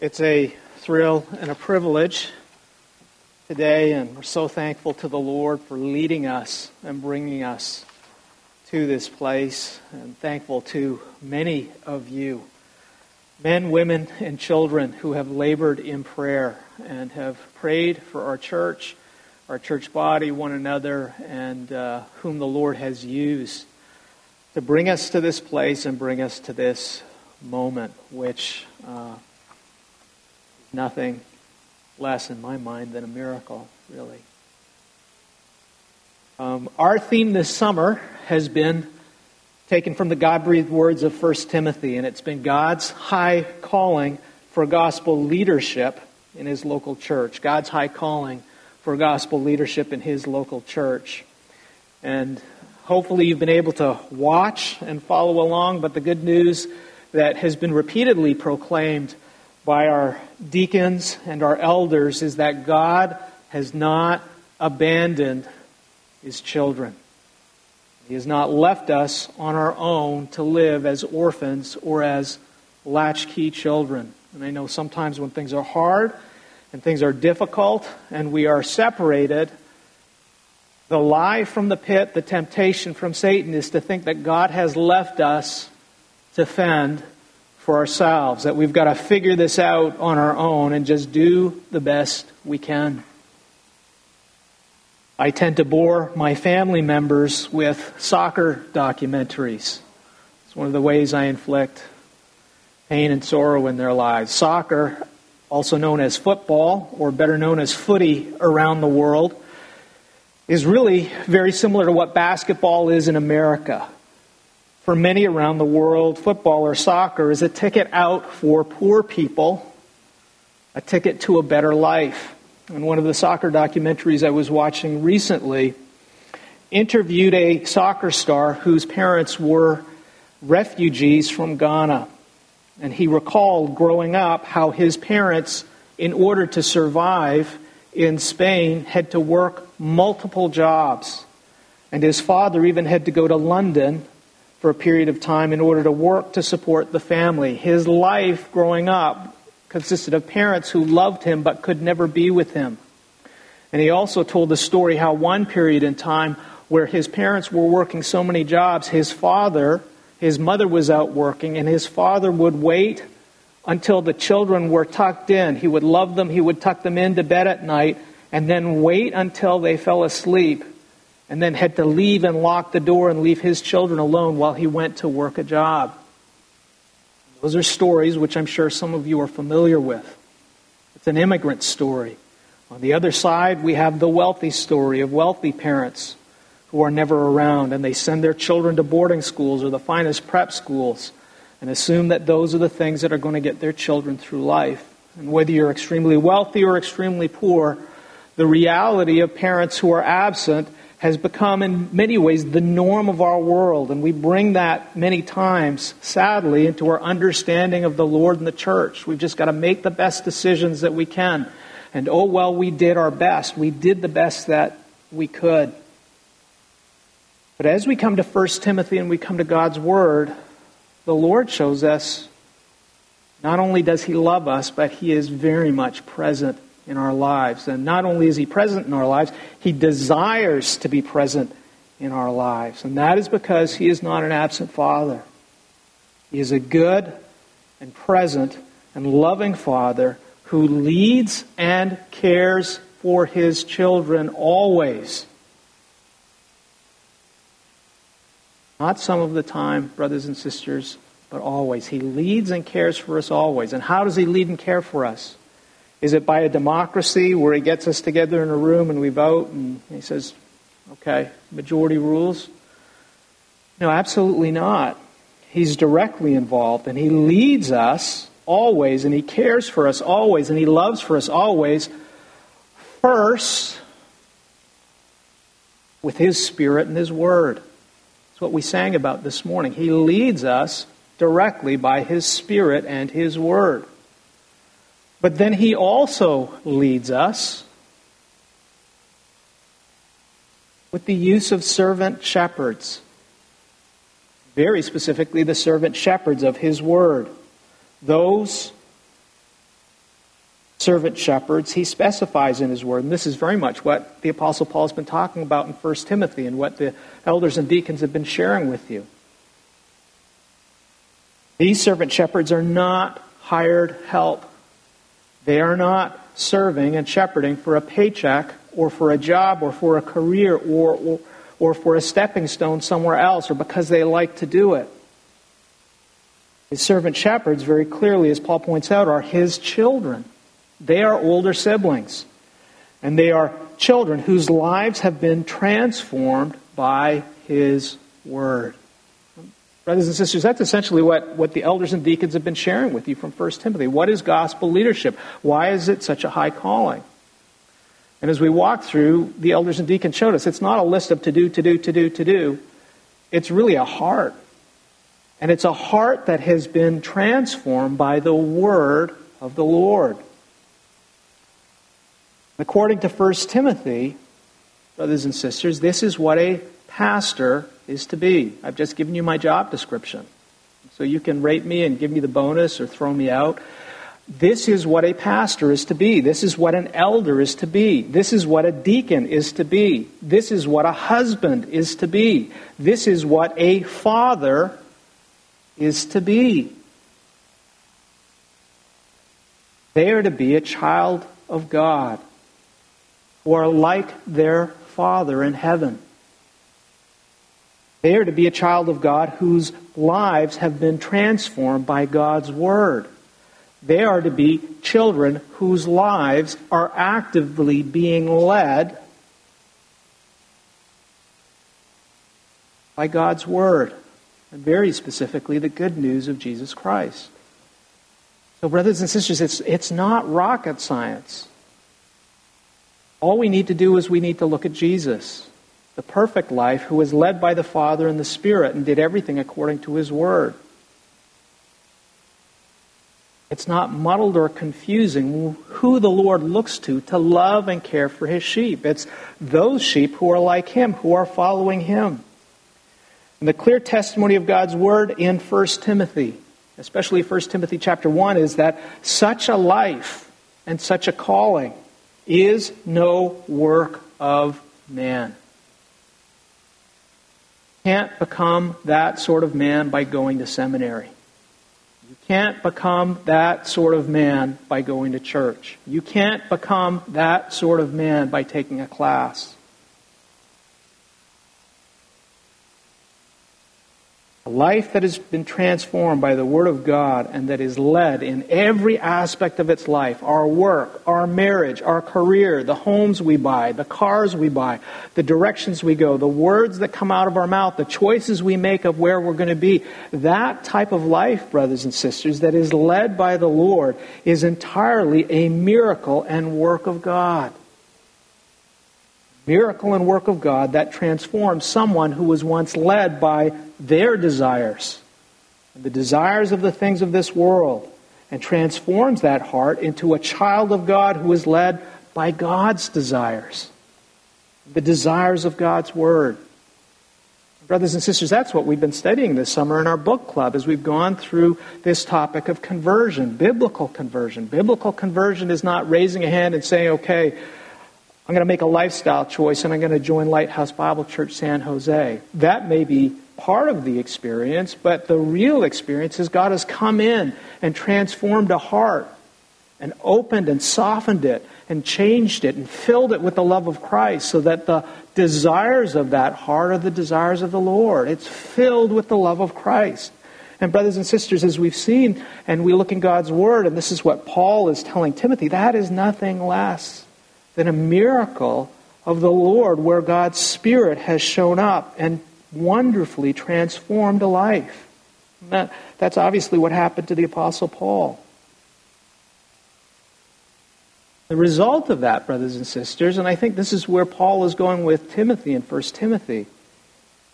It's a thrill and a privilege today, and we're so thankful to the Lord for leading us and bringing us to this place, and thankful to many of you, men, women, and children who have labored in prayer and have prayed for our church, our church body, one another, and uh, whom the Lord has used to bring us to this place and bring us to this moment, which uh, nothing less in my mind than a miracle, really. Um, our theme this summer has been taken from the God breathed words of 1 Timothy, and it's been God's high calling for gospel leadership in his local church. God's high calling for gospel leadership in his local church. And hopefully you've been able to watch and follow along, but the good news that has been repeatedly proclaimed by our deacons and our elders is that God has not abandoned his children. He has not left us on our own to live as orphans or as latchkey children. And I know sometimes when things are hard and things are difficult and we are separated, the lie from the pit, the temptation from Satan is to think that God has left us to fend for ourselves, that we've got to figure this out on our own and just do the best we can. I tend to bore my family members with soccer documentaries. It's one of the ways I inflict pain and sorrow in their lives. Soccer, also known as football, or better known as footy around the world, is really very similar to what basketball is in America for many around the world, football or soccer is a ticket out for poor people, a ticket to a better life. And one of the soccer documentaries I was watching recently interviewed a soccer star whose parents were refugees from Ghana. And he recalled growing up how his parents, in order to survive in Spain, had to work multiple jobs. And his father even had to go to London for a period of time in order to work to support the family. His life growing up consisted of parents who loved him but could never be with him. And he also told the story how one period in time where his parents were working so many jobs, his father, his mother was out working, and his father would wait until the children were tucked in. He would love them, he would tuck them into bed at night, and then wait until they fell asleep and then had to leave and lock the door and leave his children alone while he went to work a job. Those are stories which I'm sure some of you are familiar with. It's an immigrant story. On the other side, we have the wealthy story of wealthy parents who are never around and they send their children to boarding schools or the finest prep schools and assume that those are the things that are going to get their children through life. And whether you're extremely wealthy or extremely poor, the reality of parents who are absent has become, in many ways, the norm of our world. And we bring that many times, sadly, into our understanding of the Lord and the church. We've just got to make the best decisions that we can. And oh, well, we did our best. We did the best that we could. But as we come to 1 Timothy and we come to God's Word, the Lord shows us not only does He love us, but He is very much present in our lives. And not only is He present in our lives, He desires to be present in our lives. And that is because He is not an absent Father. He is a good and present and loving Father who leads and cares for His children always. Not some of the time, brothers and sisters, but always. He leads and cares for us always. And how does He lead and care for us? Is it by a democracy where he gets us together in a room and we vote and he says, okay, majority rules? No, absolutely not. He's directly involved and he leads us always and he cares for us always and he loves for us always first with his spirit and his word. That's what we sang about this morning. He leads us directly by his spirit and his word. But then he also leads us with the use of servant shepherds. Very specifically, the servant shepherds of his word. those servant shepherds he specifies in his word. And this is very much what the Apostle Paul has been talking about in 1 Timothy and what the elders and deacons have been sharing with you. These servant shepherds are not hired help. They are not serving and shepherding for a paycheck or for a job or for a career or, or, or for a stepping stone somewhere else or because they like to do it. His servant shepherds, very clearly, as Paul points out, are his children. They are older siblings. And they are children whose lives have been transformed by his word. Brothers and sisters, that's essentially what, what the elders and deacons have been sharing with you from 1 Timothy. What is gospel leadership? Why is it such a high calling? And as we walk through, the elders and deacons showed us it's not a list of to do, to do, to do, to do. It's really a heart. And it's a heart that has been transformed by the word of the Lord. According to 1 Timothy, brothers and sisters, this is what a pastor is to be. I've just given you my job description. So you can rate me and give me the bonus or throw me out. This is what a pastor is to be. This is what an elder is to be. This is what a deacon is to be. This is what a husband is to be. This is what a father is to be. They are to be a child of God who are like their Father in heaven. They are to be a child of God whose lives have been transformed by God's Word. They are to be children whose lives are actively being led by God's Word, and very specifically, the good news of Jesus Christ. So, brothers and sisters, it's, it's not rocket science. All we need to do is we need to look at Jesus, the perfect life, who was led by the Father and the Spirit and did everything according to His Word. It's not muddled or confusing who the Lord looks to to love and care for his sheep. It's those sheep who are like him, who are following him. And the clear testimony of God's word in 1 Timothy, especially 1 Timothy chapter 1, is that such a life and such a calling is no work of man. Can't become that sort of man by going to seminary. You can't become that sort of man by going to church. You can't become that sort of man by taking a class. Life that has been transformed by the Word of God and that is led in every aspect of its life our work, our marriage, our career, the homes we buy, the cars we buy, the directions we go, the words that come out of our mouth, the choices we make of where we're going to be. That type of life, brothers and sisters, that is led by the Lord is entirely a miracle and work of God miracle and work of God that transforms someone who was once led by their desires, the desires of the things of this world, and transforms that heart into a child of God who is led by God's desires, the desires of God's Word. Brothers and sisters, that's what we've been studying this summer in our book club as we've gone through this topic of conversion, biblical conversion. Biblical conversion is not raising a hand and saying, okay, I'm going to make a lifestyle choice and I'm going to join Lighthouse Bible Church San Jose. That may be part of the experience, but the real experience is God has come in and transformed a heart and opened and softened it and changed it and filled it with the love of Christ so that the desires of that heart are the desires of the Lord. It's filled with the love of Christ. And, brothers and sisters, as we've seen, and we look in God's Word, and this is what Paul is telling Timothy, that is nothing less than a miracle of the Lord where God's Spirit has shown up and wonderfully transformed a life. That, that's obviously what happened to the Apostle Paul. The result of that, brothers and sisters, and I think this is where Paul is going with Timothy in 1 Timothy,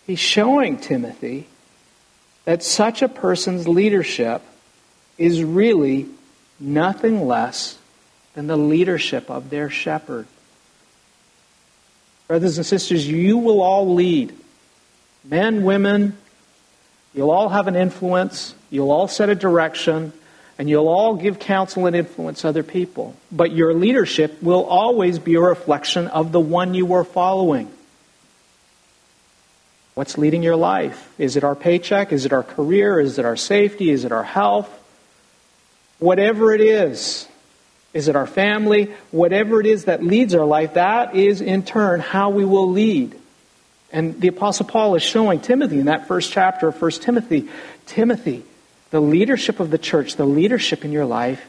he's showing Timothy that such a person's leadership is really nothing less than the leadership of their shepherd. Brothers and sisters, you will all lead. Men, women, you'll all have an influence. You'll all set a direction. and you'll all give counsel and influence other people. But your leadership will always be a reflection of the one you are following. What's leading your life? Is it our paycheck? Is it our career? Is it our safety? Is it our health? Whatever it is, is it our family? Whatever it is that leads our life, that is in turn how we will lead. And the Apostle Paul is showing Timothy in that first chapter of 1 Timothy Timothy, the leadership of the church, the leadership in your life,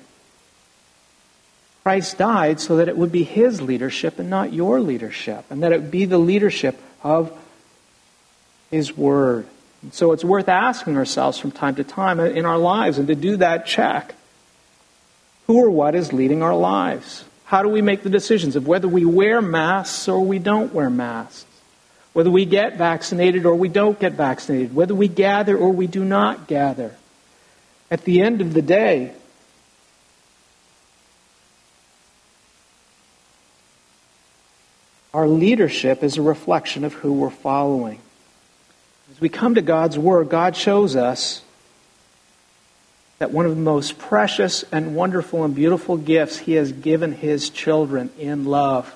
Christ died so that it would be his leadership and not your leadership, and that it would be the leadership of his word. And so it's worth asking ourselves from time to time in our lives and to do that check. Who or what is leading our lives? How do we make the decisions of whether we wear masks or we don't wear masks? Whether we get vaccinated or we don't get vaccinated? Whether we gather or we do not gather? At the end of the day, our leadership is a reflection of who we're following. As we come to God's Word, God shows us that one of the most precious and wonderful and beautiful gifts He has given His children in love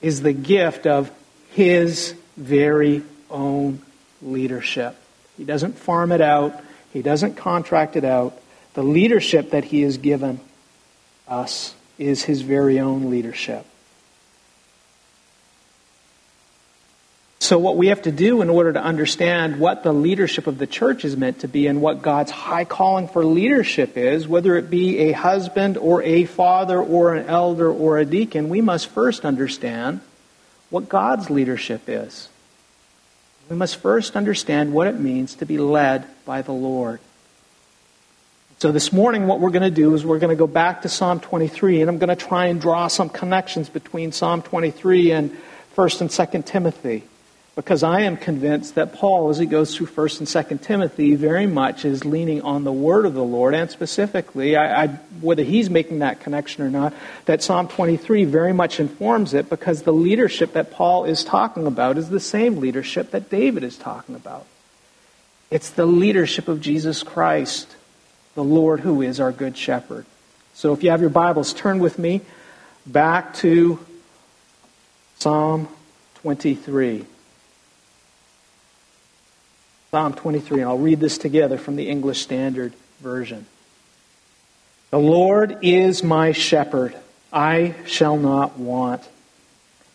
is the gift of His very own leadership. He doesn't farm it out. He doesn't contract it out. The leadership that He has given us is His very own leadership. So, what we have to do in order to understand what the leadership of the church is meant to be and what God's high calling for leadership is, whether it be a husband or a father or an elder or a deacon, we must first understand what God's leadership is. We must first understand what it means to be led by the Lord. So, this morning, what we're going to do is we're going to go back to Psalm 23, and I'm going to try and draw some connections between Psalm 23 and 1st and 2nd Timothy. Because I am convinced that Paul, as he goes through 1st and 2nd Timothy, very much is leaning on the word of the Lord, and specifically, I, I, whether he's making that connection or not, that Psalm 23 very much informs it because the leadership that Paul is talking about is the same leadership that David is talking about. It's the leadership of Jesus Christ, the Lord who is our good shepherd. So if you have your Bibles, turn with me back to Psalm 23. Psalm 23, and I'll read this together from the English Standard Version. The Lord is my shepherd, I shall not want.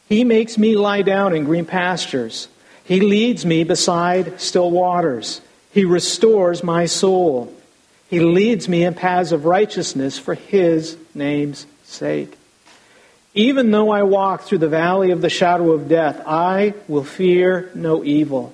He makes me lie down in green pastures. He leads me beside still waters. He restores my soul. He leads me in paths of righteousness for his name's sake. Even though I walk through the valley of the shadow of death, I will fear no evil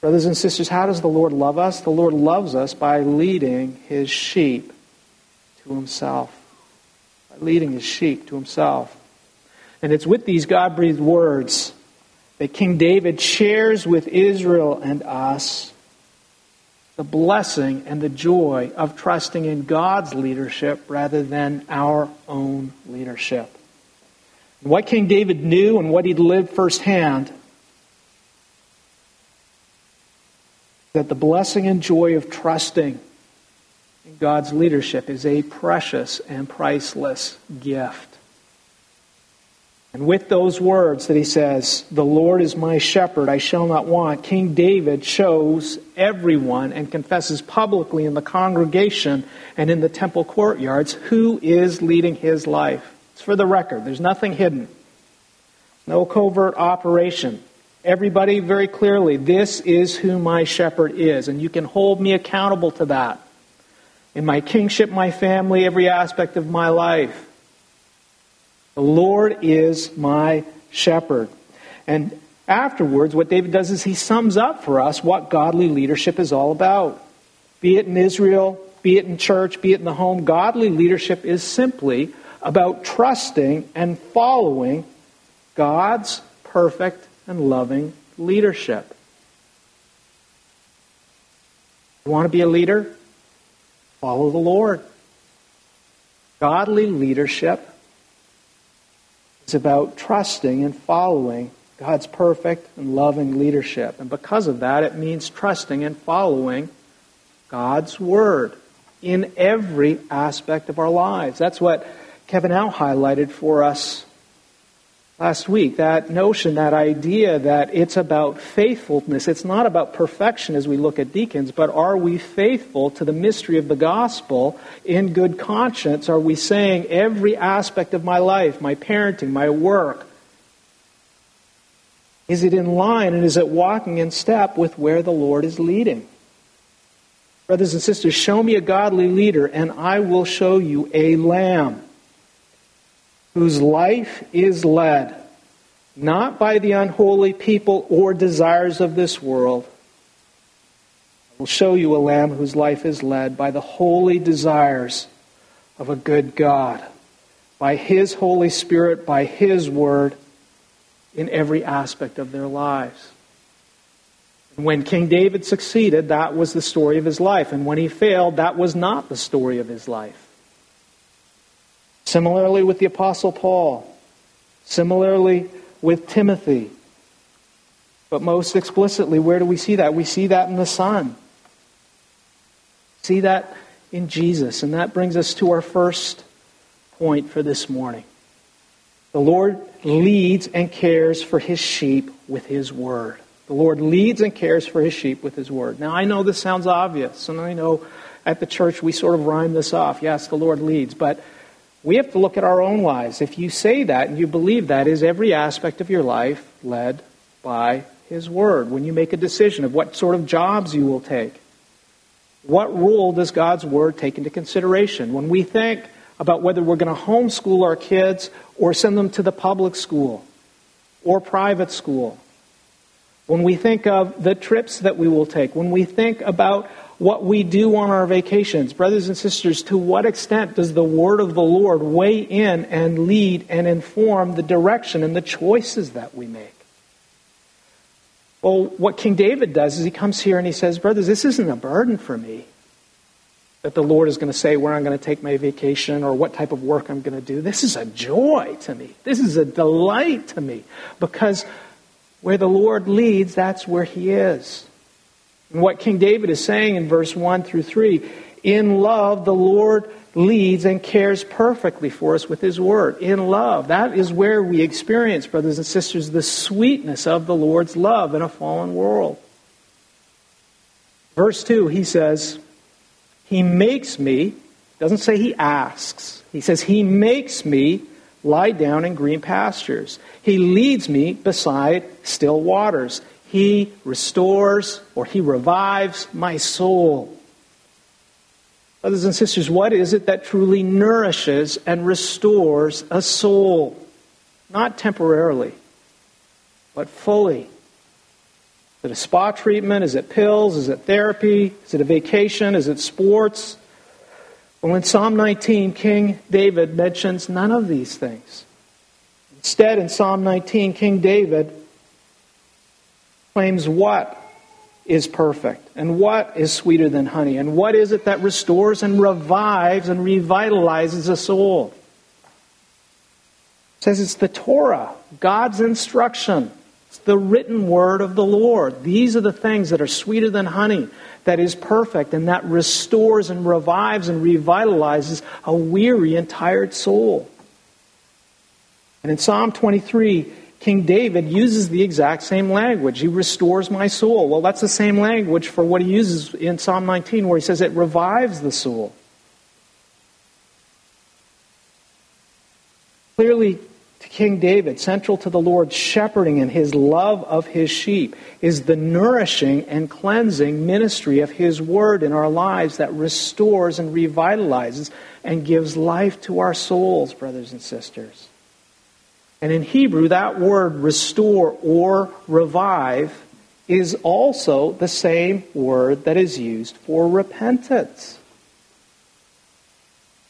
Brothers and sisters, how does the Lord love us? The Lord loves us by leading his sheep to himself. By leading his sheep to himself. And it's with these God breathed words that King David shares with Israel and us the blessing and the joy of trusting in God's leadership rather than our own leadership. What King David knew and what he'd lived firsthand that the blessing and joy of trusting in God's leadership is a precious and priceless gift. And with those words that he says, The Lord is my shepherd, I shall not want, King David shows everyone and confesses publicly in the congregation and in the temple courtyards who is leading his life. It's for the record, there's nothing hidden, no covert operation everybody very clearly this is who my shepherd is, and you can hold me accountable to that. In my kingship, my family, every aspect of my life. The Lord is my shepherd. And afterwards, what David does is he sums up for us what godly leadership is all about. Be it in Israel, be it in church, be it in the home, godly leadership is simply about trusting and following God's perfect and loving leadership. You want to be a leader? Follow the Lord. Godly leadership is about trusting and following God's perfect and loving leadership. And because of that, it means trusting and following God's Word in every aspect of our lives. That's what Kevin Al highlighted for us last week. That notion, that idea that it's about faithfulness. It's not about perfection as we look at deacons, but are we faithful to the mystery of the gospel in good conscience? Are we saying every aspect of my life, my parenting, my work, is it in line and is it walking in step with where the Lord is leading? Brothers and sisters, show me a godly leader, and I will show you a lamb whose life is led not by the unholy people or desires of this world. I will show you a lamb whose life is led by the holy desires of a good God, by His Holy Spirit, by His Word in every aspect of their lives. When King David succeeded, that was the story of his life. And when he failed, that was not the story of his life. Similarly with the Apostle Paul. Similarly with Timothy. But most explicitly, where do we see that? We see that in the Son. See that in Jesus. And that brings us to our first point for this morning. The Lord leads and cares for his sheep with his word. The Lord leads and cares for his sheep with his word. Now, I know this sounds obvious, and I know at the church we sort of rhyme this off. Yes, the Lord leads, but we have to look at our own lives. If you say that and you believe that, is every aspect of your life led by His Word? When you make a decision of what sort of jobs you will take, what role does God's Word take into consideration? When we think about whether we're going to homeschool our kids or send them to the public school or private school, when we think of the trips that we will take, when we think about what we do on our vacations. Brothers and sisters, to what extent does the word of the Lord weigh in and lead and inform the direction and the choices that we make? Well, what King David does is he comes here and he says, Brothers, this isn't a burden for me that the Lord is going to say where I'm going to take my vacation or what type of work I'm going to do. This is a joy to me. This is a delight to me because where the Lord leads, that's where He is. And what King David is saying in verse 1 through 3 in love, the Lord leads and cares perfectly for us with His Word. In love. That is where we experience, brothers and sisters, the sweetness of the Lord's love in a fallen world. Verse 2, he says, He makes me, doesn't say He asks, He says, He makes me lie down in green pastures. He leads me beside still waters. He restores or He revives my soul. Brothers and sisters, what is it that truly nourishes and restores a soul? Not temporarily, but fully. Is it a spa treatment? Is it pills? Is it therapy? Is it a vacation? Is it sports? Well, in Psalm 19, King David mentions none of these things. Instead, in Psalm 19, King David claims what is perfect and what is sweeter than honey and what is it that restores and revives and revitalizes a soul. It says it's the Torah, God's instruction. It's the written word of the Lord. These are the things that are sweeter than honey, that is perfect, and that restores and revives and revitalizes a weary and tired soul. And in Psalm 23, King David uses the exact same language. He restores my soul. Well, that's the same language for what he uses in Psalm 19, where he says it revives the soul. Clearly, to King David, central to the Lord's shepherding and his love of his sheep, is the nourishing and cleansing ministry of his word in our lives that restores and revitalizes and gives life to our souls, brothers and sisters. And in Hebrew, that word restore or revive is also the same word that is used for repentance.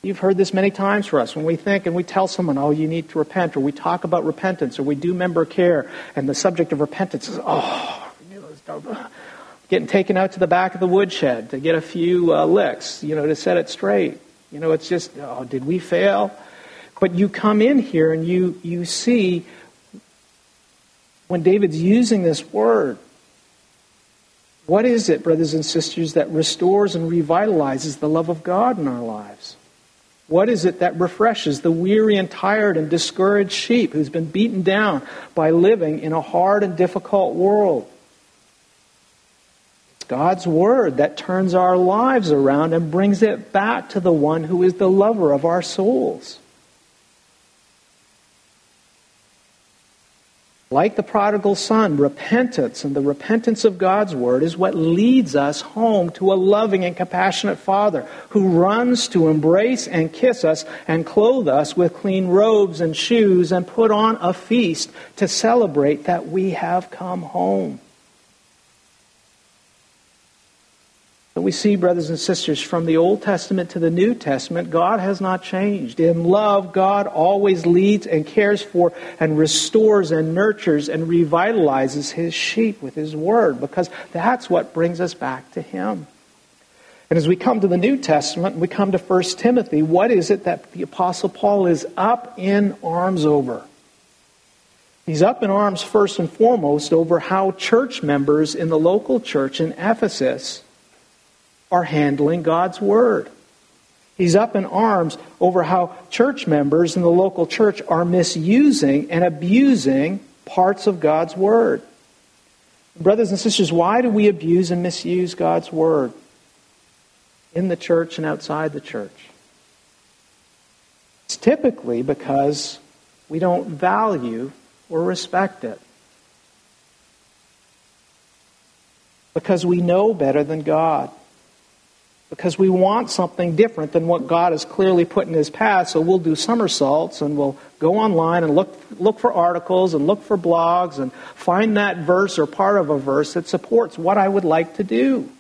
You've heard this many times for us when we think and we tell someone, oh, you need to repent, or we talk about repentance, or we do member care, and the subject of repentance is, oh, getting taken out to the back of the woodshed to get a few uh, licks, you know, to set it straight. You know, it's just, oh, did we fail? But you come in here and you, you see when David's using this word, what is it, brothers and sisters, that restores and revitalizes the love of God in our lives? What is it that refreshes the weary and tired and discouraged sheep who's been beaten down by living in a hard and difficult world? It's God's Word that turns our lives around and brings it back to the one who is the lover of our souls. Like the prodigal son, repentance and the repentance of God's word is what leads us home to a loving and compassionate Father who runs to embrace and kiss us and clothe us with clean robes and shoes and put on a feast to celebrate that we have come home. We see, brothers and sisters, from the Old Testament to the New Testament, God has not changed. In love, God always leads and cares for and restores and nurtures and revitalizes his sheep with his word because that's what brings us back to him. And as we come to the New Testament, we come to 1 Timothy, what is it that the Apostle Paul is up in arms over? He's up in arms first and foremost over how church members in the local church in Ephesus are handling God's Word. He's up in arms over how church members in the local church are misusing and abusing parts of God's Word. Brothers and sisters, why do we abuse and misuse God's Word in the church and outside the church? It's typically because we don't value or respect it. Because we know better than God because we want something different than what God has clearly put in His path. So we'll do somersaults and we'll go online and look, look for articles and look for blogs and find that verse or part of a verse that supports what I would like to do.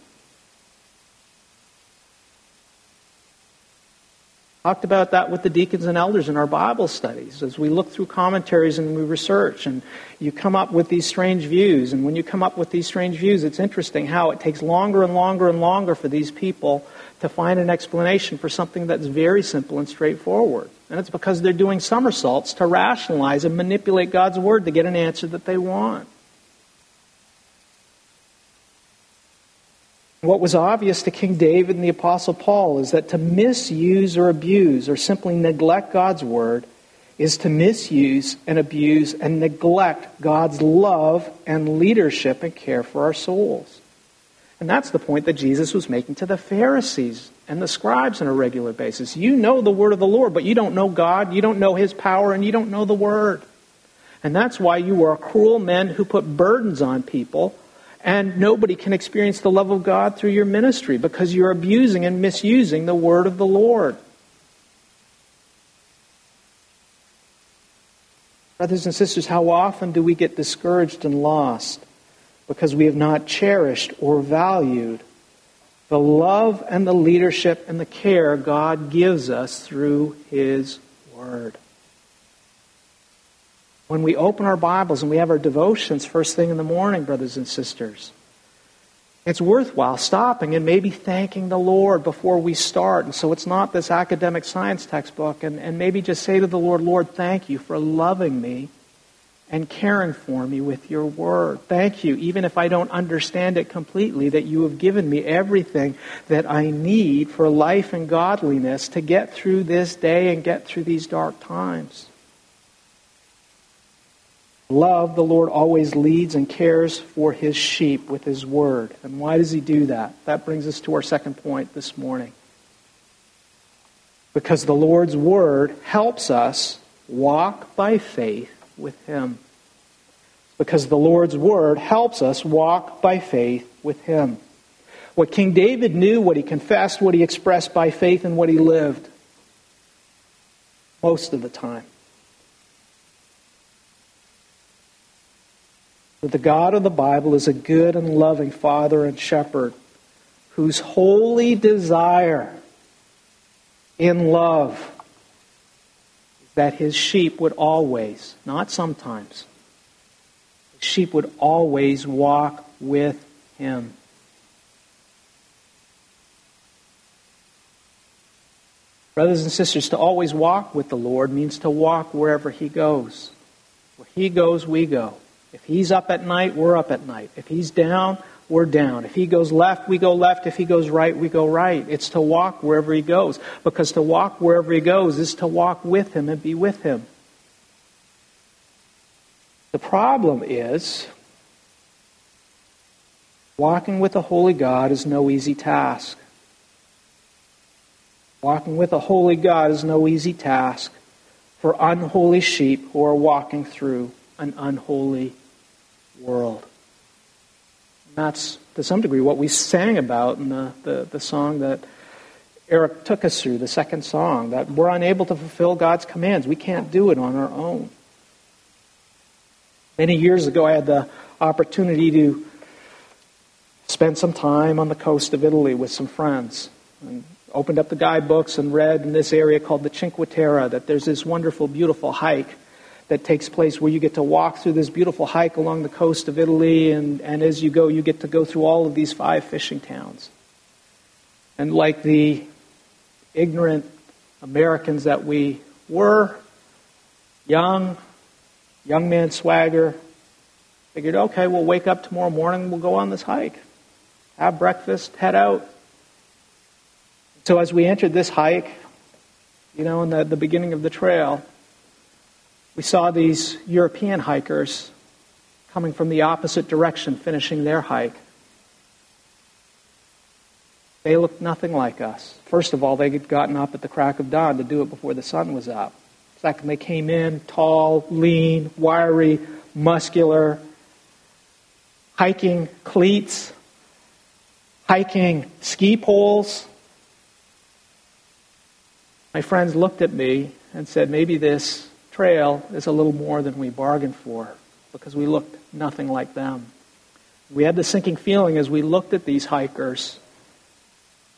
Talked about that with the deacons and elders in our Bible studies as we look through commentaries and we research and you come up with these strange views. And when you come up with these strange views, it's interesting how it takes longer and longer and longer for these people to find an explanation for something that's very simple and straightforward. And it's because they're doing somersaults to rationalize and manipulate God's word to get an answer that they want. What was obvious to King David and the Apostle Paul is that to misuse or abuse or simply neglect God's word is to misuse and abuse and neglect God's love and leadership and care for our souls. And that's the point that Jesus was making to the Pharisees and the scribes on a regular basis. You know the word of the Lord, but you don't know God, you don't know his power, and you don't know the word. And that's why you are cruel men who put burdens on people and nobody can experience the love of God through your ministry because you're abusing and misusing the word of the Lord. Brothers and sisters, how often do we get discouraged and lost because we have not cherished or valued the love and the leadership and the care God gives us through His Word? When we open our Bibles and we have our devotions first thing in the morning, brothers and sisters, it's worthwhile stopping and maybe thanking the Lord before we start. And so it's not this academic science textbook. And, and maybe just say to the Lord, Lord, thank you for loving me and caring for me with your word. Thank you, even if I don't understand it completely, that you have given me everything that I need for life and godliness to get through this day and get through these dark times. Love, the Lord always leads and cares for his sheep with his word. And why does he do that? That brings us to our second point this morning. Because the Lord's word helps us walk by faith with him. Because the Lord's word helps us walk by faith with him. What King David knew, what he confessed, what he expressed by faith, and what he lived. Most of the time. That the God of the Bible is a good and loving Father and Shepherd whose holy desire in love is that his sheep would always, not sometimes, sheep would always walk with him. Brothers and sisters, to always walk with the Lord means to walk wherever he goes. Where he goes, we go. If he's up at night, we're up at night. If he's down, we're down. If he goes left, we go left. If he goes right, we go right. It's to walk wherever he goes. Because to walk wherever he goes is to walk with him and be with him. The problem is, walking with a holy God is no easy task. Walking with a holy God is no easy task for unholy sheep who are walking through an unholy world. And That's, to some degree, what we sang about in the, the, the song that Eric took us through, the second song, that we're unable to fulfill God's commands. We can't do it on our own. Many years ago, I had the opportunity to spend some time on the coast of Italy with some friends. And opened up the guidebooks and read in this area called the Cinque Terre that there's this wonderful, beautiful hike that takes place where you get to walk through this beautiful hike along the coast of Italy, and, and as you go, you get to go through all of these five fishing towns. And like the ignorant Americans that we were, young, young man swagger, figured, okay, we'll wake up tomorrow morning, we'll go on this hike, have breakfast, head out. So as we entered this hike, you know, in the, the beginning of the trail, we saw these European hikers coming from the opposite direction, finishing their hike. They looked nothing like us. First of all, they had gotten up at the crack of dawn to do it before the sun was up. Second, they came in tall, lean, wiry, muscular, hiking cleats, hiking ski poles. My friends looked at me and said, maybe this trail is a little more than we bargained for because we looked nothing like them. We had the sinking feeling as we looked at these hikers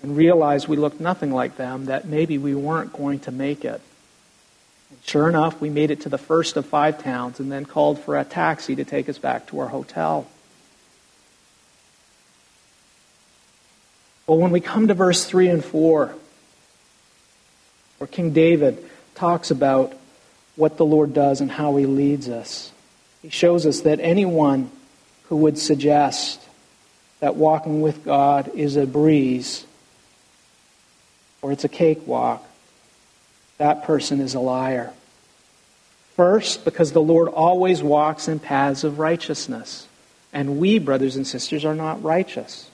and realized we looked nothing like them that maybe we weren't going to make it. And sure enough, we made it to the first of five towns and then called for a taxi to take us back to our hotel. Well, when we come to verse 3 and 4, where King David talks about what the Lord does and how He leads us. He shows us that anyone who would suggest that walking with God is a breeze or it's a cakewalk, that person is a liar. First, because the Lord always walks in paths of righteousness, and we, brothers and sisters, are not righteous.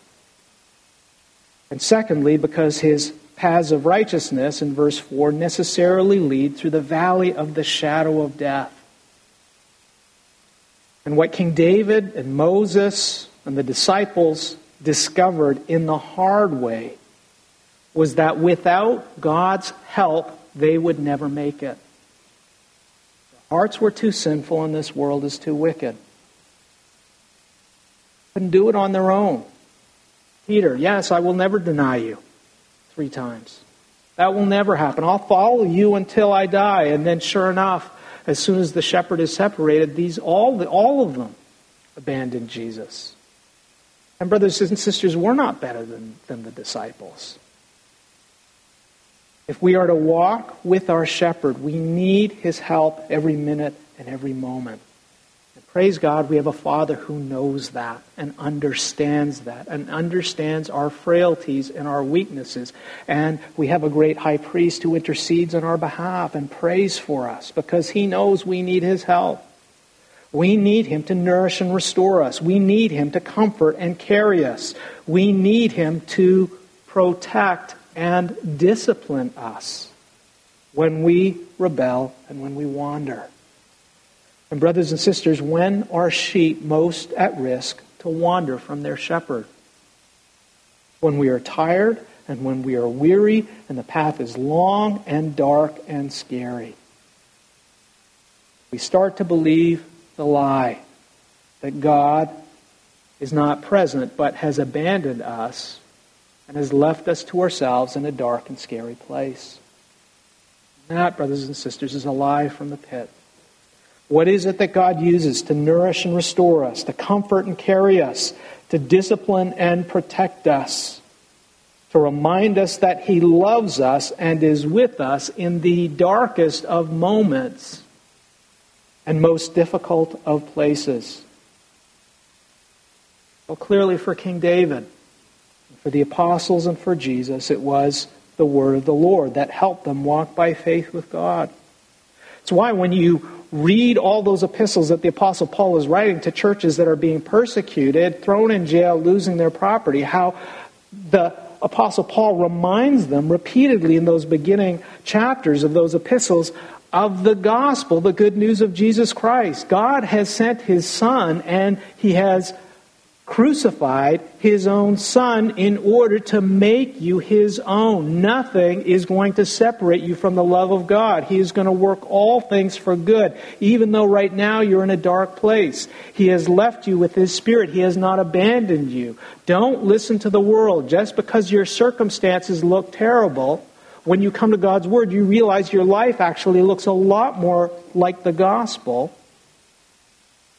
And secondly, because his paths of righteousness in verse 4 necessarily lead through the valley of the shadow of death. And what King David and Moses and the disciples discovered in the hard way was that without God's help, they would never make it. Their hearts were too sinful and this world is too wicked. Couldn't do it on their own. Peter, yes, I will never deny you three times. That will never happen. I'll follow you until I die. And then, sure enough, as soon as the shepherd is separated, these all, all of them abandon Jesus. And, brothers and sisters, we're not better than, than the disciples. If we are to walk with our shepherd, we need his help every minute and every moment. Praise God, we have a Father who knows that and understands that and understands our frailties and our weaknesses. And we have a great high priest who intercedes on our behalf and prays for us because he knows we need his help. We need him to nourish and restore us. We need him to comfort and carry us. We need him to protect and discipline us when we rebel and when we wander. And, brothers and sisters, when are sheep most at risk to wander from their shepherd? When we are tired and when we are weary and the path is long and dark and scary. We start to believe the lie that God is not present but has abandoned us and has left us to ourselves in a dark and scary place. That, brothers and sisters, is a lie from the pit. What is it that God uses to nourish and restore us, to comfort and carry us, to discipline and protect us, to remind us that He loves us and is with us in the darkest of moments and most difficult of places? Well, clearly for King David, for the apostles, and for Jesus, it was the word of the Lord that helped them walk by faith with God. It's why when you read all those epistles that the Apostle Paul is writing to churches that are being persecuted, thrown in jail, losing their property, how the Apostle Paul reminds them repeatedly in those beginning chapters of those epistles of the gospel, the good news of Jesus Christ. God has sent his Son and he has crucified his own son in order to make you his own. Nothing is going to separate you from the love of God. He is going to work all things for good, even though right now you're in a dark place. He has left you with his spirit. He has not abandoned you. Don't listen to the world. Just because your circumstances look terrible, when you come to God's word, you realize your life actually looks a lot more like the gospel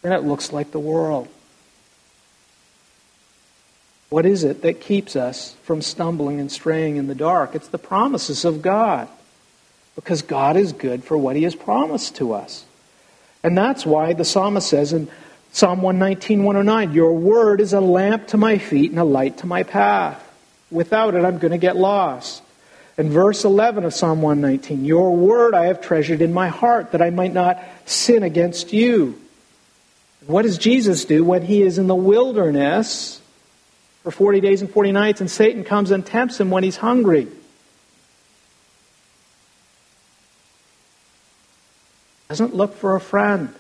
than it looks like the world. What is it that keeps us from stumbling and straying in the dark? It's the promises of God. Because God is good for what He has promised to us. And that's why the psalmist says in Psalm 119, 109, Your word is a lamp to my feet and a light to my path. Without it, I'm going to get lost. And verse 11 of Psalm 119, Your word I have treasured in my heart that I might not sin against you. What does Jesus do when he is in the wilderness for 40 days and 40 nights, and Satan comes and tempts him when he's hungry. Doesn't look for a friend.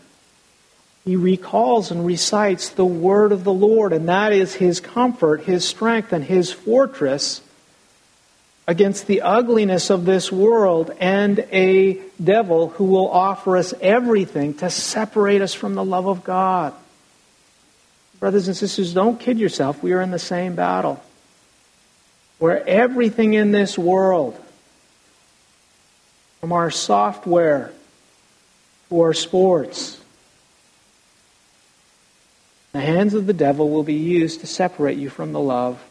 He recalls and recites the word of the Lord, and that is his comfort, his strength, and his fortress against the ugliness of this world and a devil who will offer us everything to separate us from the love of God. Brothers and sisters, don't kid yourself. We are in the same battle. Where everything in this world, from our software to our sports, the hands of the devil will be used to separate you from the love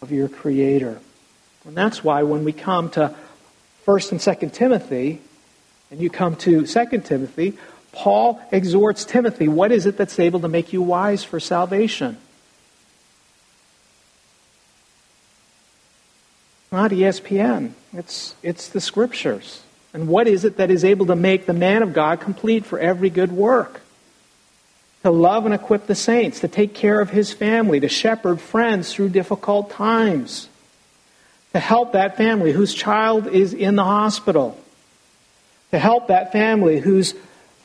of your Creator. And that's why when we come to 1st and 2nd Timothy, and you come to 2nd Timothy, Paul exhorts Timothy what is it that's able to make you wise for salvation? Not ESPN, it's, it's the scriptures. And what is it that is able to make the man of God complete for every good work? To love and equip the saints, to take care of his family, to shepherd friends through difficult times, to help that family whose child is in the hospital, to help that family whose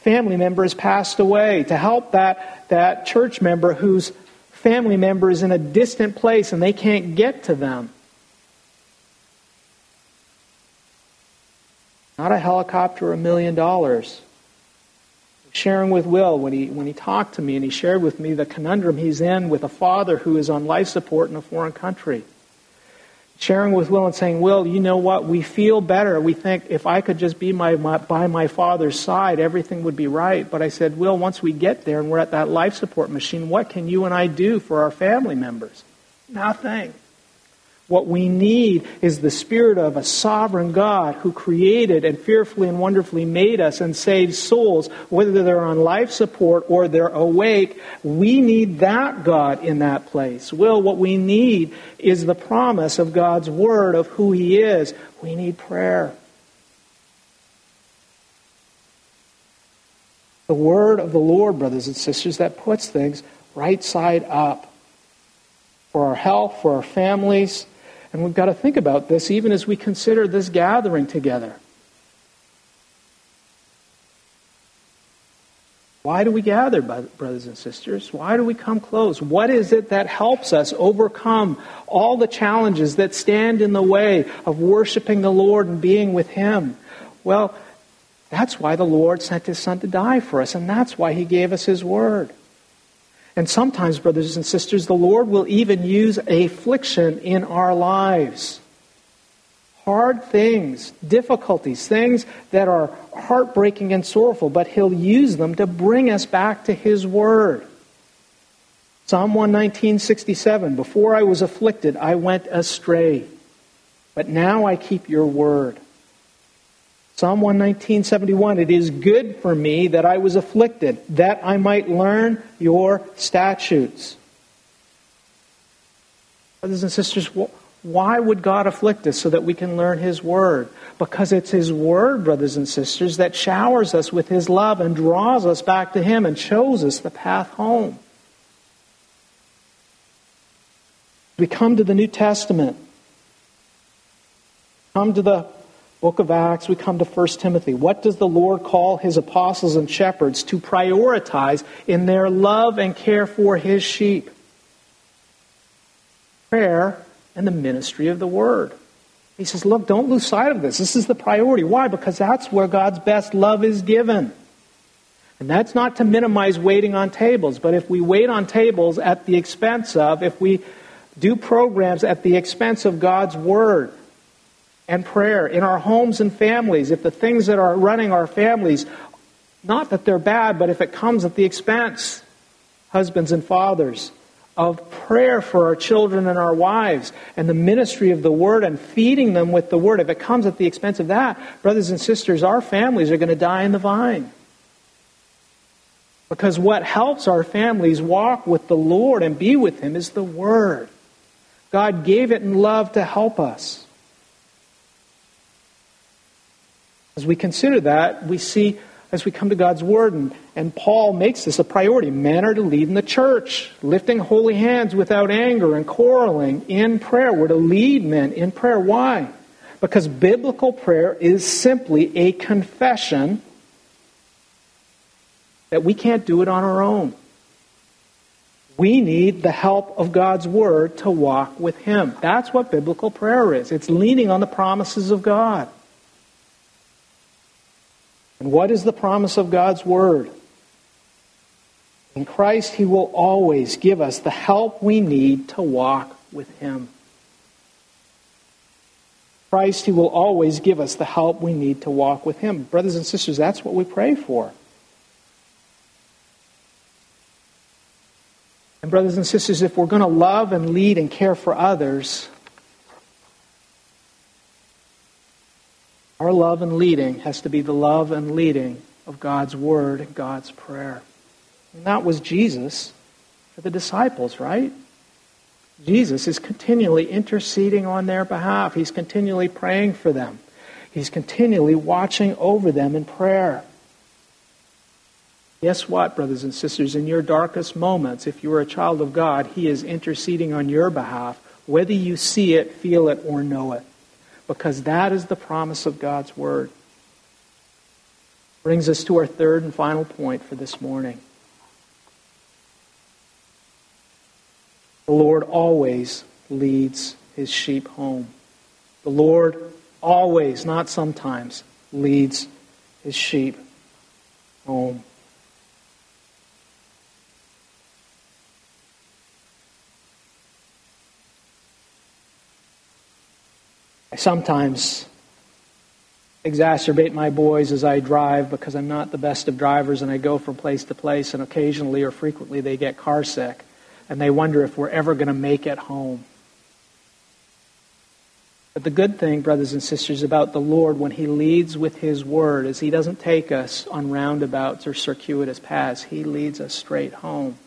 family member has passed away, to help that, that church member whose family member is in a distant place and they can't get to them. Not a helicopter or a million dollars. Sharing with Will when he, when he talked to me and he shared with me the conundrum he's in with a father who is on life support in a foreign country sharing with Will and saying, Will, you know what? We feel better. We think if I could just be my, my, by my father's side, everything would be right. But I said, Will, once we get there and we're at that life support machine, what can you and I do for our family members? Nothing. What we need is the spirit of a sovereign God who created and fearfully and wonderfully made us and saved souls, whether they're on life support or they're awake. We need that God in that place. Will, what we need is the promise of God's word of who He is. We need prayer. The word of the Lord, brothers and sisters, that puts things right side up for our health, for our families and we've got to think about this even as we consider this gathering together. Why do we gather, brothers and sisters? Why do we come close? What is it that helps us overcome all the challenges that stand in the way of worshiping the Lord and being with Him? Well, that's why the Lord sent His Son to die for us, and that's why He gave us His Word. And sometimes, brothers and sisters, the Lord will even use affliction in our lives. hard things, difficulties, things that are heartbreaking and sorrowful, but He'll use them to bring us back to His Word. Psalm 119:67 Before I was afflicted I went astray but now I keep your word Psalm 119:71 It is good for me that I was afflicted that I might learn your statutes. Brothers and sisters why would God afflict us so that we can learn his word? Because it's his word brothers and sisters that showers us with his love and draws us back to him and shows us the path home. We come to the New Testament. Come to the book of Acts, we come to 1 Timothy. What does the Lord call his apostles and shepherds to prioritize in their love and care for his sheep? Prayer and the ministry of the word. He says, Look, don't lose sight of this. This is the priority. Why? Because that's where God's best love is given. And that's not to minimize waiting on tables, but if we wait on tables at the expense of, if we do programs at the expense of God's Word and prayer in our homes and families. If the things that are running our families, not that they're bad, but if it comes at the expense, husbands and fathers, of prayer for our children and our wives and the ministry of the Word and feeding them with the Word, if it comes at the expense of that, brothers and sisters, our families are going to die in the vine. Because what helps our families walk with the Lord and be with Him is the Word. God gave it in love to help us. As we consider that, we see as we come to God's Word, and, and Paul makes this a priority. Men are to lead in the church, lifting holy hands without anger and quarreling in prayer. We're to lead men in prayer. Why? Because biblical prayer is simply a confession that we can't do it on our own. We need the help of God's Word to walk with Him. That's what biblical prayer is. It's leaning on the promises of God. And what is the promise of God's Word? In Christ, He will always give us the help we need to walk with Him. Christ, He will always give us the help we need to walk with Him. Brothers and sisters, that's what we pray for. And, brothers and sisters, if we're going to love and lead and care for others, our love and leading has to be the love and leading of God's Word and God's prayer. And that was Jesus for the disciples, right? Jesus is continually interceding on their behalf. He's continually praying for them. He's continually watching over them in prayer. Guess what, brothers and sisters? In your darkest moments, if you are a child of God, He is interceding on your behalf, whether you see it, feel it, or know it. Because that is the promise of God's Word. Brings us to our third and final point for this morning. The Lord always leads His sheep home. The Lord always, not sometimes, leads His sheep home. I sometimes exacerbate my boys as I drive because I'm not the best of drivers and I go from place to place and occasionally or frequently they get car sick and they wonder if we're ever going to make it home. But the good thing, brothers and sisters, about the Lord when He leads with His Word is He doesn't take us on roundabouts or circuitous paths. He leads us straight home.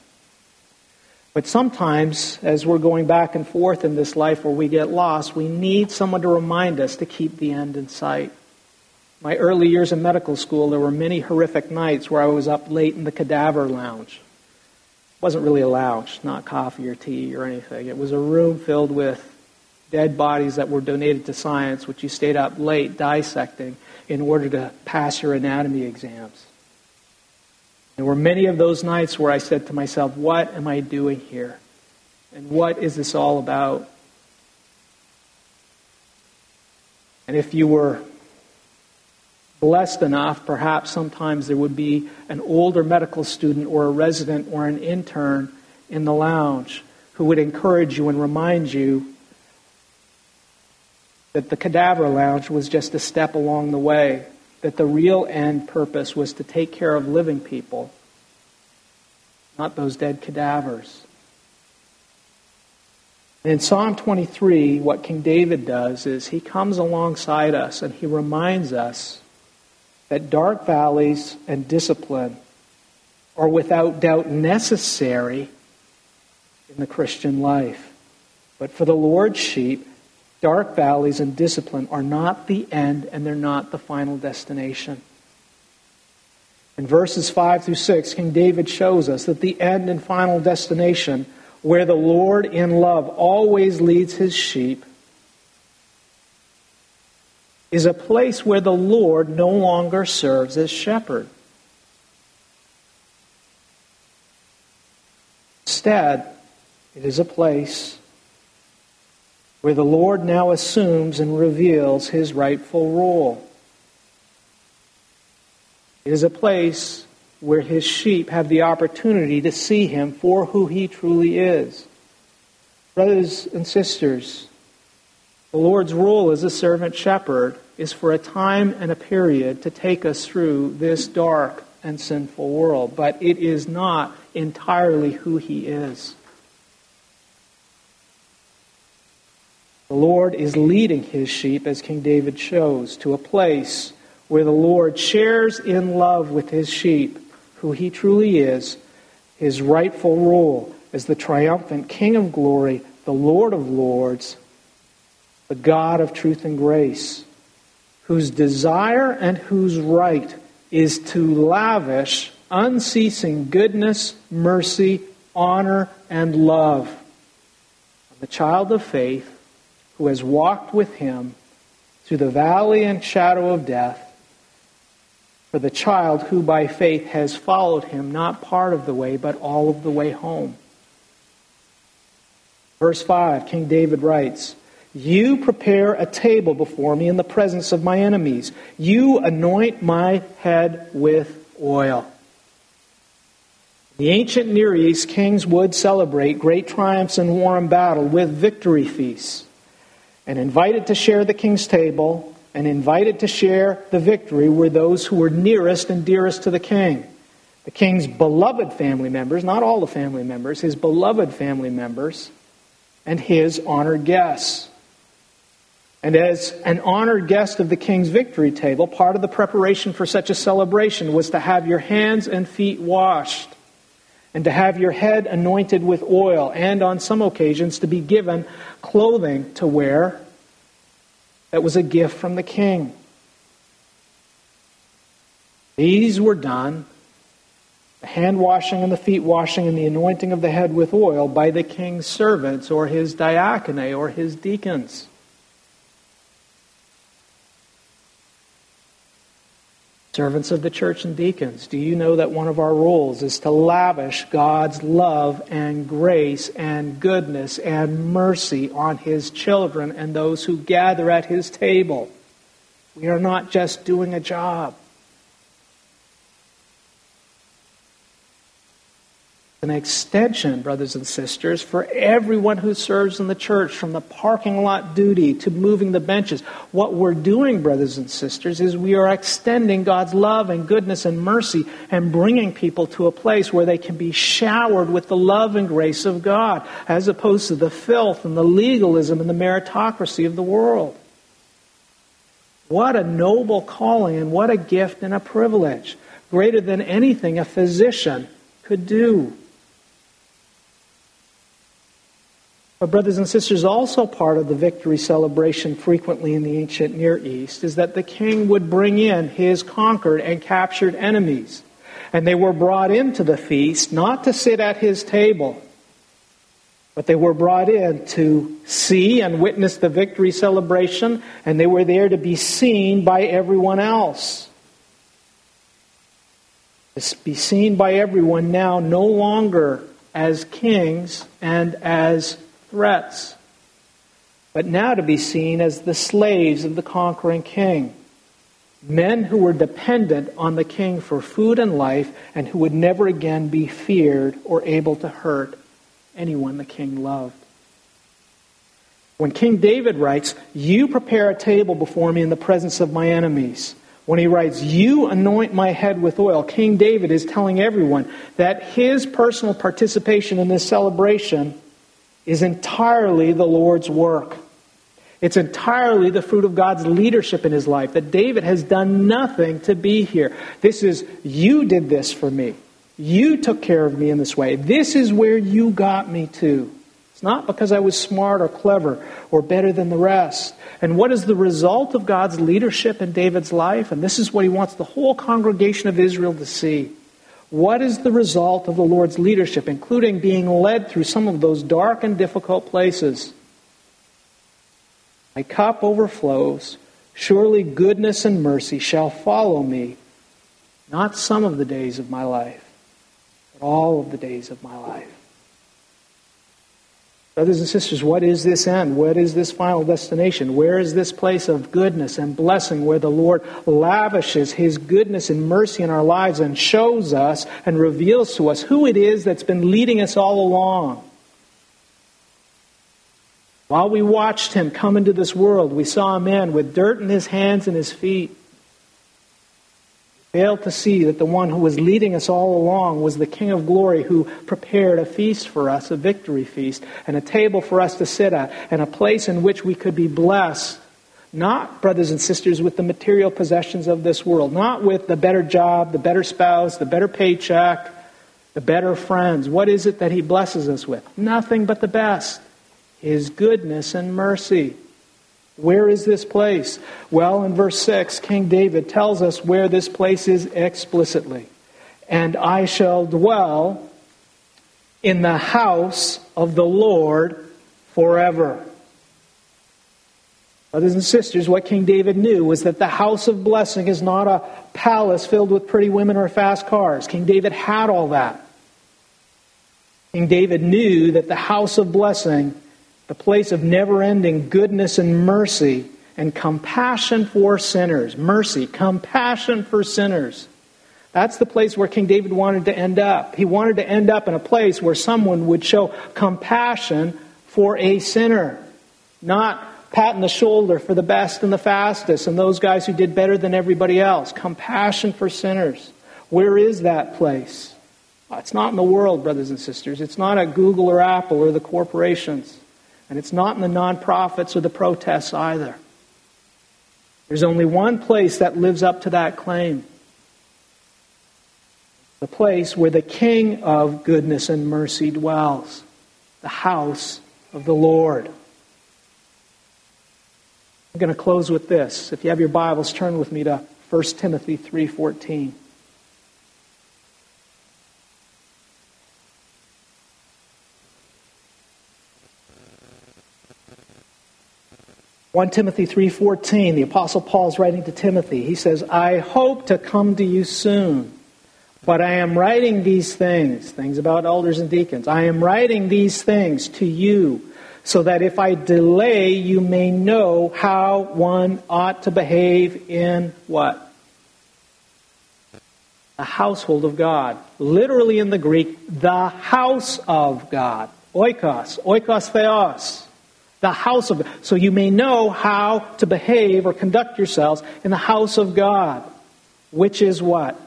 But sometimes, as we're going back and forth in this life where we get lost, we need someone to remind us to keep the end in sight. My early years in medical school, there were many horrific nights where I was up late in the cadaver lounge. It wasn't really a lounge, not coffee or tea or anything. It was a room filled with dead bodies that were donated to science, which you stayed up late dissecting in order to pass your anatomy exams. There were many of those nights where I said to myself, What am I doing here? And what is this all about? And if you were blessed enough, perhaps sometimes there would be an older medical student or a resident or an intern in the lounge who would encourage you and remind you that the cadaver lounge was just a step along the way, that the real end purpose was to take care of living people, not those dead cadavers. In Psalm 23, what King David does is he comes alongside us and he reminds us that dark valleys and discipline are without doubt necessary in the Christian life. But for the Lord's sheep, dark valleys and discipline are not the end and they're not the final destination. In verses 5 through 6, King David shows us that the end and final destination where the Lord in love always leads his sheep, is a place where the Lord no longer serves as shepherd. Instead, it is a place where the Lord now assumes and reveals his rightful role. It is a place where his sheep have the opportunity to see him for who he truly is. Brothers and sisters, the Lord's role as a servant shepherd is for a time and a period to take us through this dark and sinful world, but it is not entirely who he is. The Lord is leading his sheep, as King David shows, to a place where the Lord shares in love with his sheep. Who he truly is, his rightful role as the triumphant King of glory, the Lord of lords, the God of truth and grace, whose desire and whose right is to lavish unceasing goodness, mercy, honor, and love on the child of faith who has walked with him through the valley and shadow of death for the child who by faith has followed him, not part of the way, but all of the way home. Verse 5, King David writes, You prepare a table before me in the presence of my enemies. You anoint my head with oil. The ancient Near East, kings would celebrate great triumphs in war and battle with victory feasts. And invited to share the king's table, and invited to share the victory were those who were nearest and dearest to the king. The king's beloved family members, not all the family members, his beloved family members, and his honored guests. And as an honored guest of the king's victory table, part of the preparation for such a celebration was to have your hands and feet washed, and to have your head anointed with oil, and on some occasions to be given clothing to wear that was a gift from the king. These were done, the hand washing and the feet washing and the anointing of the head with oil, by the king's servants or his diaconate or his deacons. Servants of the church and deacons, do you know that one of our roles is to lavish God's love and grace and goodness and mercy on His children and those who gather at His table? We are not just doing a job. An extension, brothers and sisters, for everyone who serves in the church, from the parking lot duty to moving the benches. What we're doing, brothers and sisters, is we are extending God's love and goodness and mercy and bringing people to a place where they can be showered with the love and grace of God, as opposed to the filth and the legalism and the meritocracy of the world. What a noble calling and what a gift and a privilege. Greater than anything a physician could do. But, brothers and sisters, also part of the victory celebration frequently in the ancient Near East is that the king would bring in his conquered and captured enemies. And they were brought into the feast not to sit at his table, but they were brought in to see and witness the victory celebration, and they were there to be seen by everyone else. To be seen by everyone now no longer as kings and as threats, but now to be seen as the slaves of the conquering king. Men who were dependent on the king for food and life and who would never again be feared or able to hurt anyone the king loved. When King David writes, You prepare a table before me in the presence of my enemies. When he writes, You anoint my head with oil, King David is telling everyone that his personal participation in this celebration is entirely the Lord's work. It's entirely the fruit of God's leadership in his life, that David has done nothing to be here. This is, you did this for me. You took care of me in this way. This is where you got me to. It's not because I was smart or clever or better than the rest. And what is the result of God's leadership in David's life? And this is what he wants the whole congregation of Israel to see. What is the result of the Lord's leadership, including being led through some of those dark and difficult places? My cup overflows. Surely goodness and mercy shall follow me, not some of the days of my life, but all of the days of my life. Brothers and sisters, what is this end? What is this final destination? Where is this place of goodness and blessing where the Lord lavishes His goodness and mercy in our lives and shows us and reveals to us who it is that's been leading us all along? While we watched him come into this world, we saw a man with dirt in his hands and his feet. Failed to see that the one who was leading us all along was the King of glory who prepared a feast for us, a victory feast, and a table for us to sit at, and a place in which we could be blessed. Not, brothers and sisters, with the material possessions of this world, not with the better job, the better spouse, the better paycheck, the better friends. What is it that he blesses us with? Nothing but the best. His goodness and mercy. Where is this place? Well, in verse 6, King David tells us where this place is explicitly. And I shall dwell in the house of the Lord forever. Brothers and sisters, what King David knew was that the house of blessing is not a palace filled with pretty women or fast cars. King David had all that. King David knew that the house of blessing the place of never ending goodness and mercy and compassion for sinners. Mercy, compassion for sinners. That's the place where King David wanted to end up. He wanted to end up in a place where someone would show compassion for a sinner, not patting the shoulder for the best and the fastest and those guys who did better than everybody else. Compassion for sinners. Where is that place? It's not in the world, brothers and sisters. It's not at Google or Apple or the corporations. And it's not in the nonprofits or the protests either. There's only one place that lives up to that claim the place where the King of goodness and mercy dwells, the house of the Lord. I'm going to close with this. If you have your Bibles, turn with me to 1 Timothy 3:14. 1 Timothy 3:14 the apostle Paul is writing to Timothy. He says I hope to come to you soon but I am writing these things things about elders and deacons I am writing these things to you so that if I delay you may know how one ought to behave in what? The household of God literally in the Greek the house of God oikos oikos theos the house of God. So you may know how to behave or conduct yourselves in the house of God, which is what?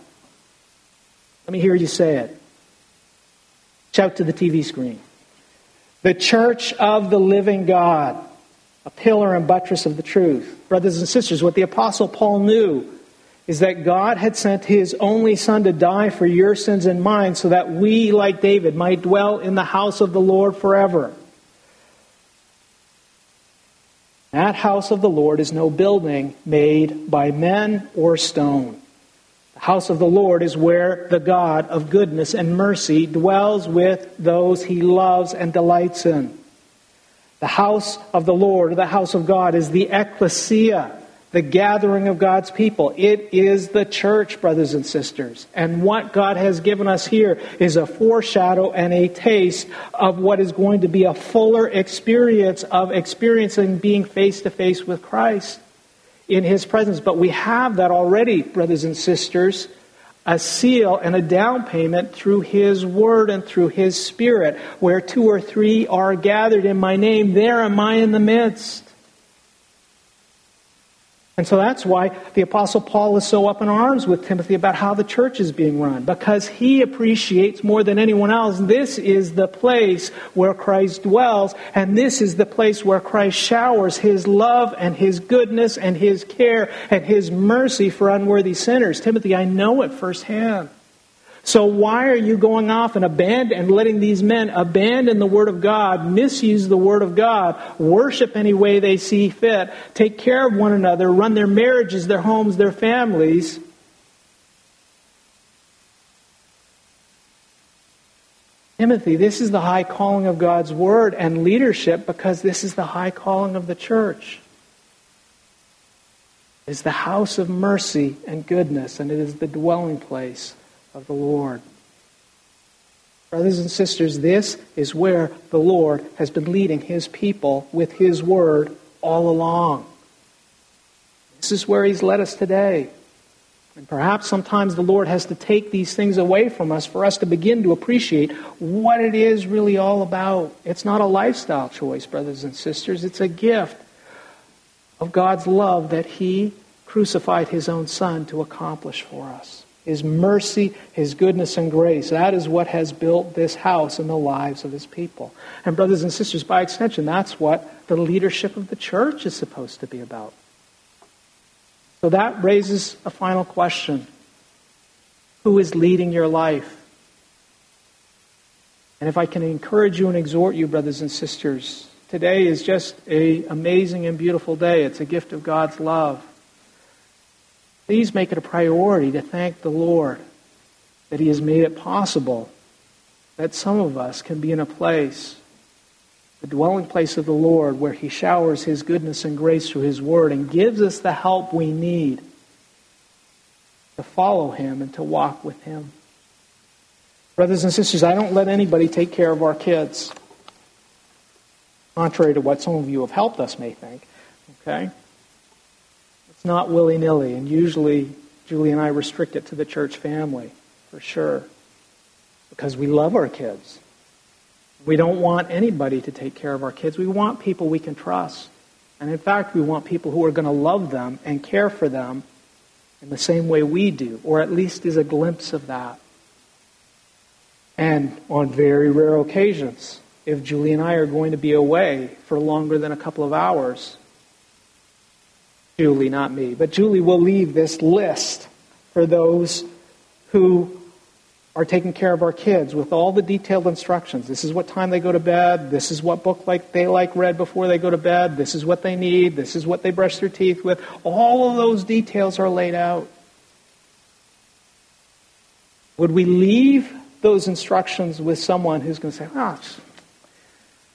Let me hear you say it. Shout to the TV screen. The church of the living God, a pillar and buttress of the truth. Brothers and sisters, what the Apostle Paul knew is that God had sent his only Son to die for your sins and mine so that we, like David, might dwell in the house of the Lord forever. That house of the Lord is no building made by men or stone. The house of the Lord is where the God of goodness and mercy dwells with those he loves and delights in. The house of the Lord, the house of God, is the ecclesia, the gathering of God's people. It is the church, brothers and sisters. And what God has given us here is a foreshadow and a taste of what is going to be a fuller experience of experiencing being face to face with Christ in His presence. But we have that already, brothers and sisters, a seal and a down payment through His Word and through His Spirit. Where two or three are gathered in my name, there am I in the midst. And so that's why the Apostle Paul is so up in arms with Timothy about how the church is being run, because he appreciates more than anyone else this is the place where Christ dwells, and this is the place where Christ showers his love and his goodness and his care and his mercy for unworthy sinners. Timothy, I know it firsthand. So why are you going off and abandon and letting these men abandon the Word of God, misuse the Word of God, worship any way they see fit, take care of one another, run their marriages, their homes, their families? Timothy, this is the high calling of God's Word and leadership because this is the high calling of the church. It is the house of mercy and goodness, and it is the dwelling place of the Lord. Brothers and sisters, this is where the Lord has been leading his people with his word all along. This is where he's led us today. And perhaps sometimes the Lord has to take these things away from us for us to begin to appreciate what it is really all about. It's not a lifestyle choice, brothers and sisters. It's a gift of God's love that he crucified his own son to accomplish for us. His mercy, His goodness, and grace. That is what has built this house in the lives of His people. And, brothers and sisters, by extension, that's what the leadership of the church is supposed to be about. So that raises a final question Who is leading your life? And if I can encourage you and exhort you, brothers and sisters, today is just an amazing and beautiful day. It's a gift of God's love. Please make it a priority to thank the Lord that He has made it possible that some of us can be in a place, the dwelling place of the Lord, where He showers His goodness and grace through His Word and gives us the help we need to follow Him and to walk with Him. Brothers and sisters, I don't let anybody take care of our kids, contrary to what some of you have helped us may think. Okay? It's not willy nilly, and usually Julie and I restrict it to the church family, for sure, because we love our kids. We don't want anybody to take care of our kids. We want people we can trust. And in fact, we want people who are going to love them and care for them in the same way we do, or at least is a glimpse of that. And on very rare occasions, if Julie and I are going to be away for longer than a couple of hours, Julie, not me. But Julie will leave this list for those who are taking care of our kids with all the detailed instructions. This is what time they go to bed. This is what book like they like read before they go to bed. This is what they need. This is what they brush their teeth with. All of those details are laid out. Would we leave those instructions with someone who's going to say, "Oh,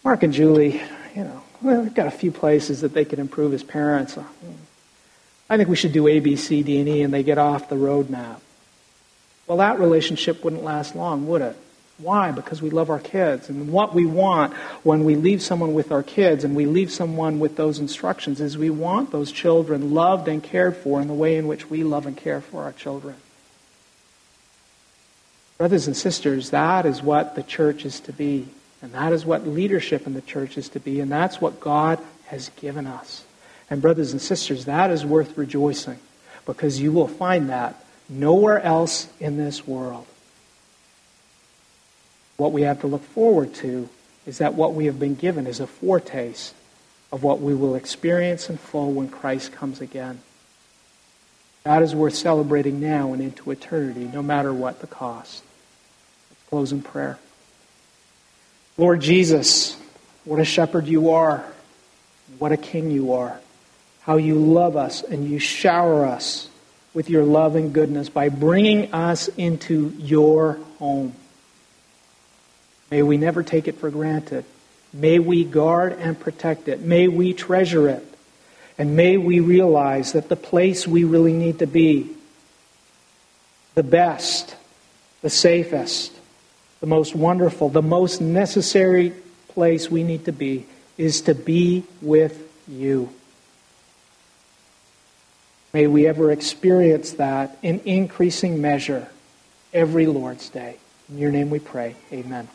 Mark and Julie, you know, well, we've got a few places that they could improve as parents. I think we should do A, B, C, D, and E, and they get off the roadmap. Well, that relationship wouldn't last long, would it? Why? Because we love our kids. And what we want when we leave someone with our kids and we leave someone with those instructions is we want those children loved and cared for in the way in which we love and care for our children. Brothers and sisters, that is what the church is to be. And that is what leadership in the church is to be. And that's what God has given us. And, brothers and sisters, that is worth rejoicing because you will find that nowhere else in this world. What we have to look forward to is that what we have been given is a foretaste of what we will experience in full when Christ comes again. That is worth celebrating now and into eternity, no matter what the cost. Let's close in prayer. Lord Jesus, what a shepherd you are. What a king you are how you love us and you shower us with your love and goodness by bringing us into your home. May we never take it for granted. May we guard and protect it. May we treasure it. And may we realize that the place we really need to be, the best, the safest, the most wonderful, the most necessary place we need to be, is to be with you. May we ever experience that in increasing measure every Lord's Day. In your name we pray. Amen.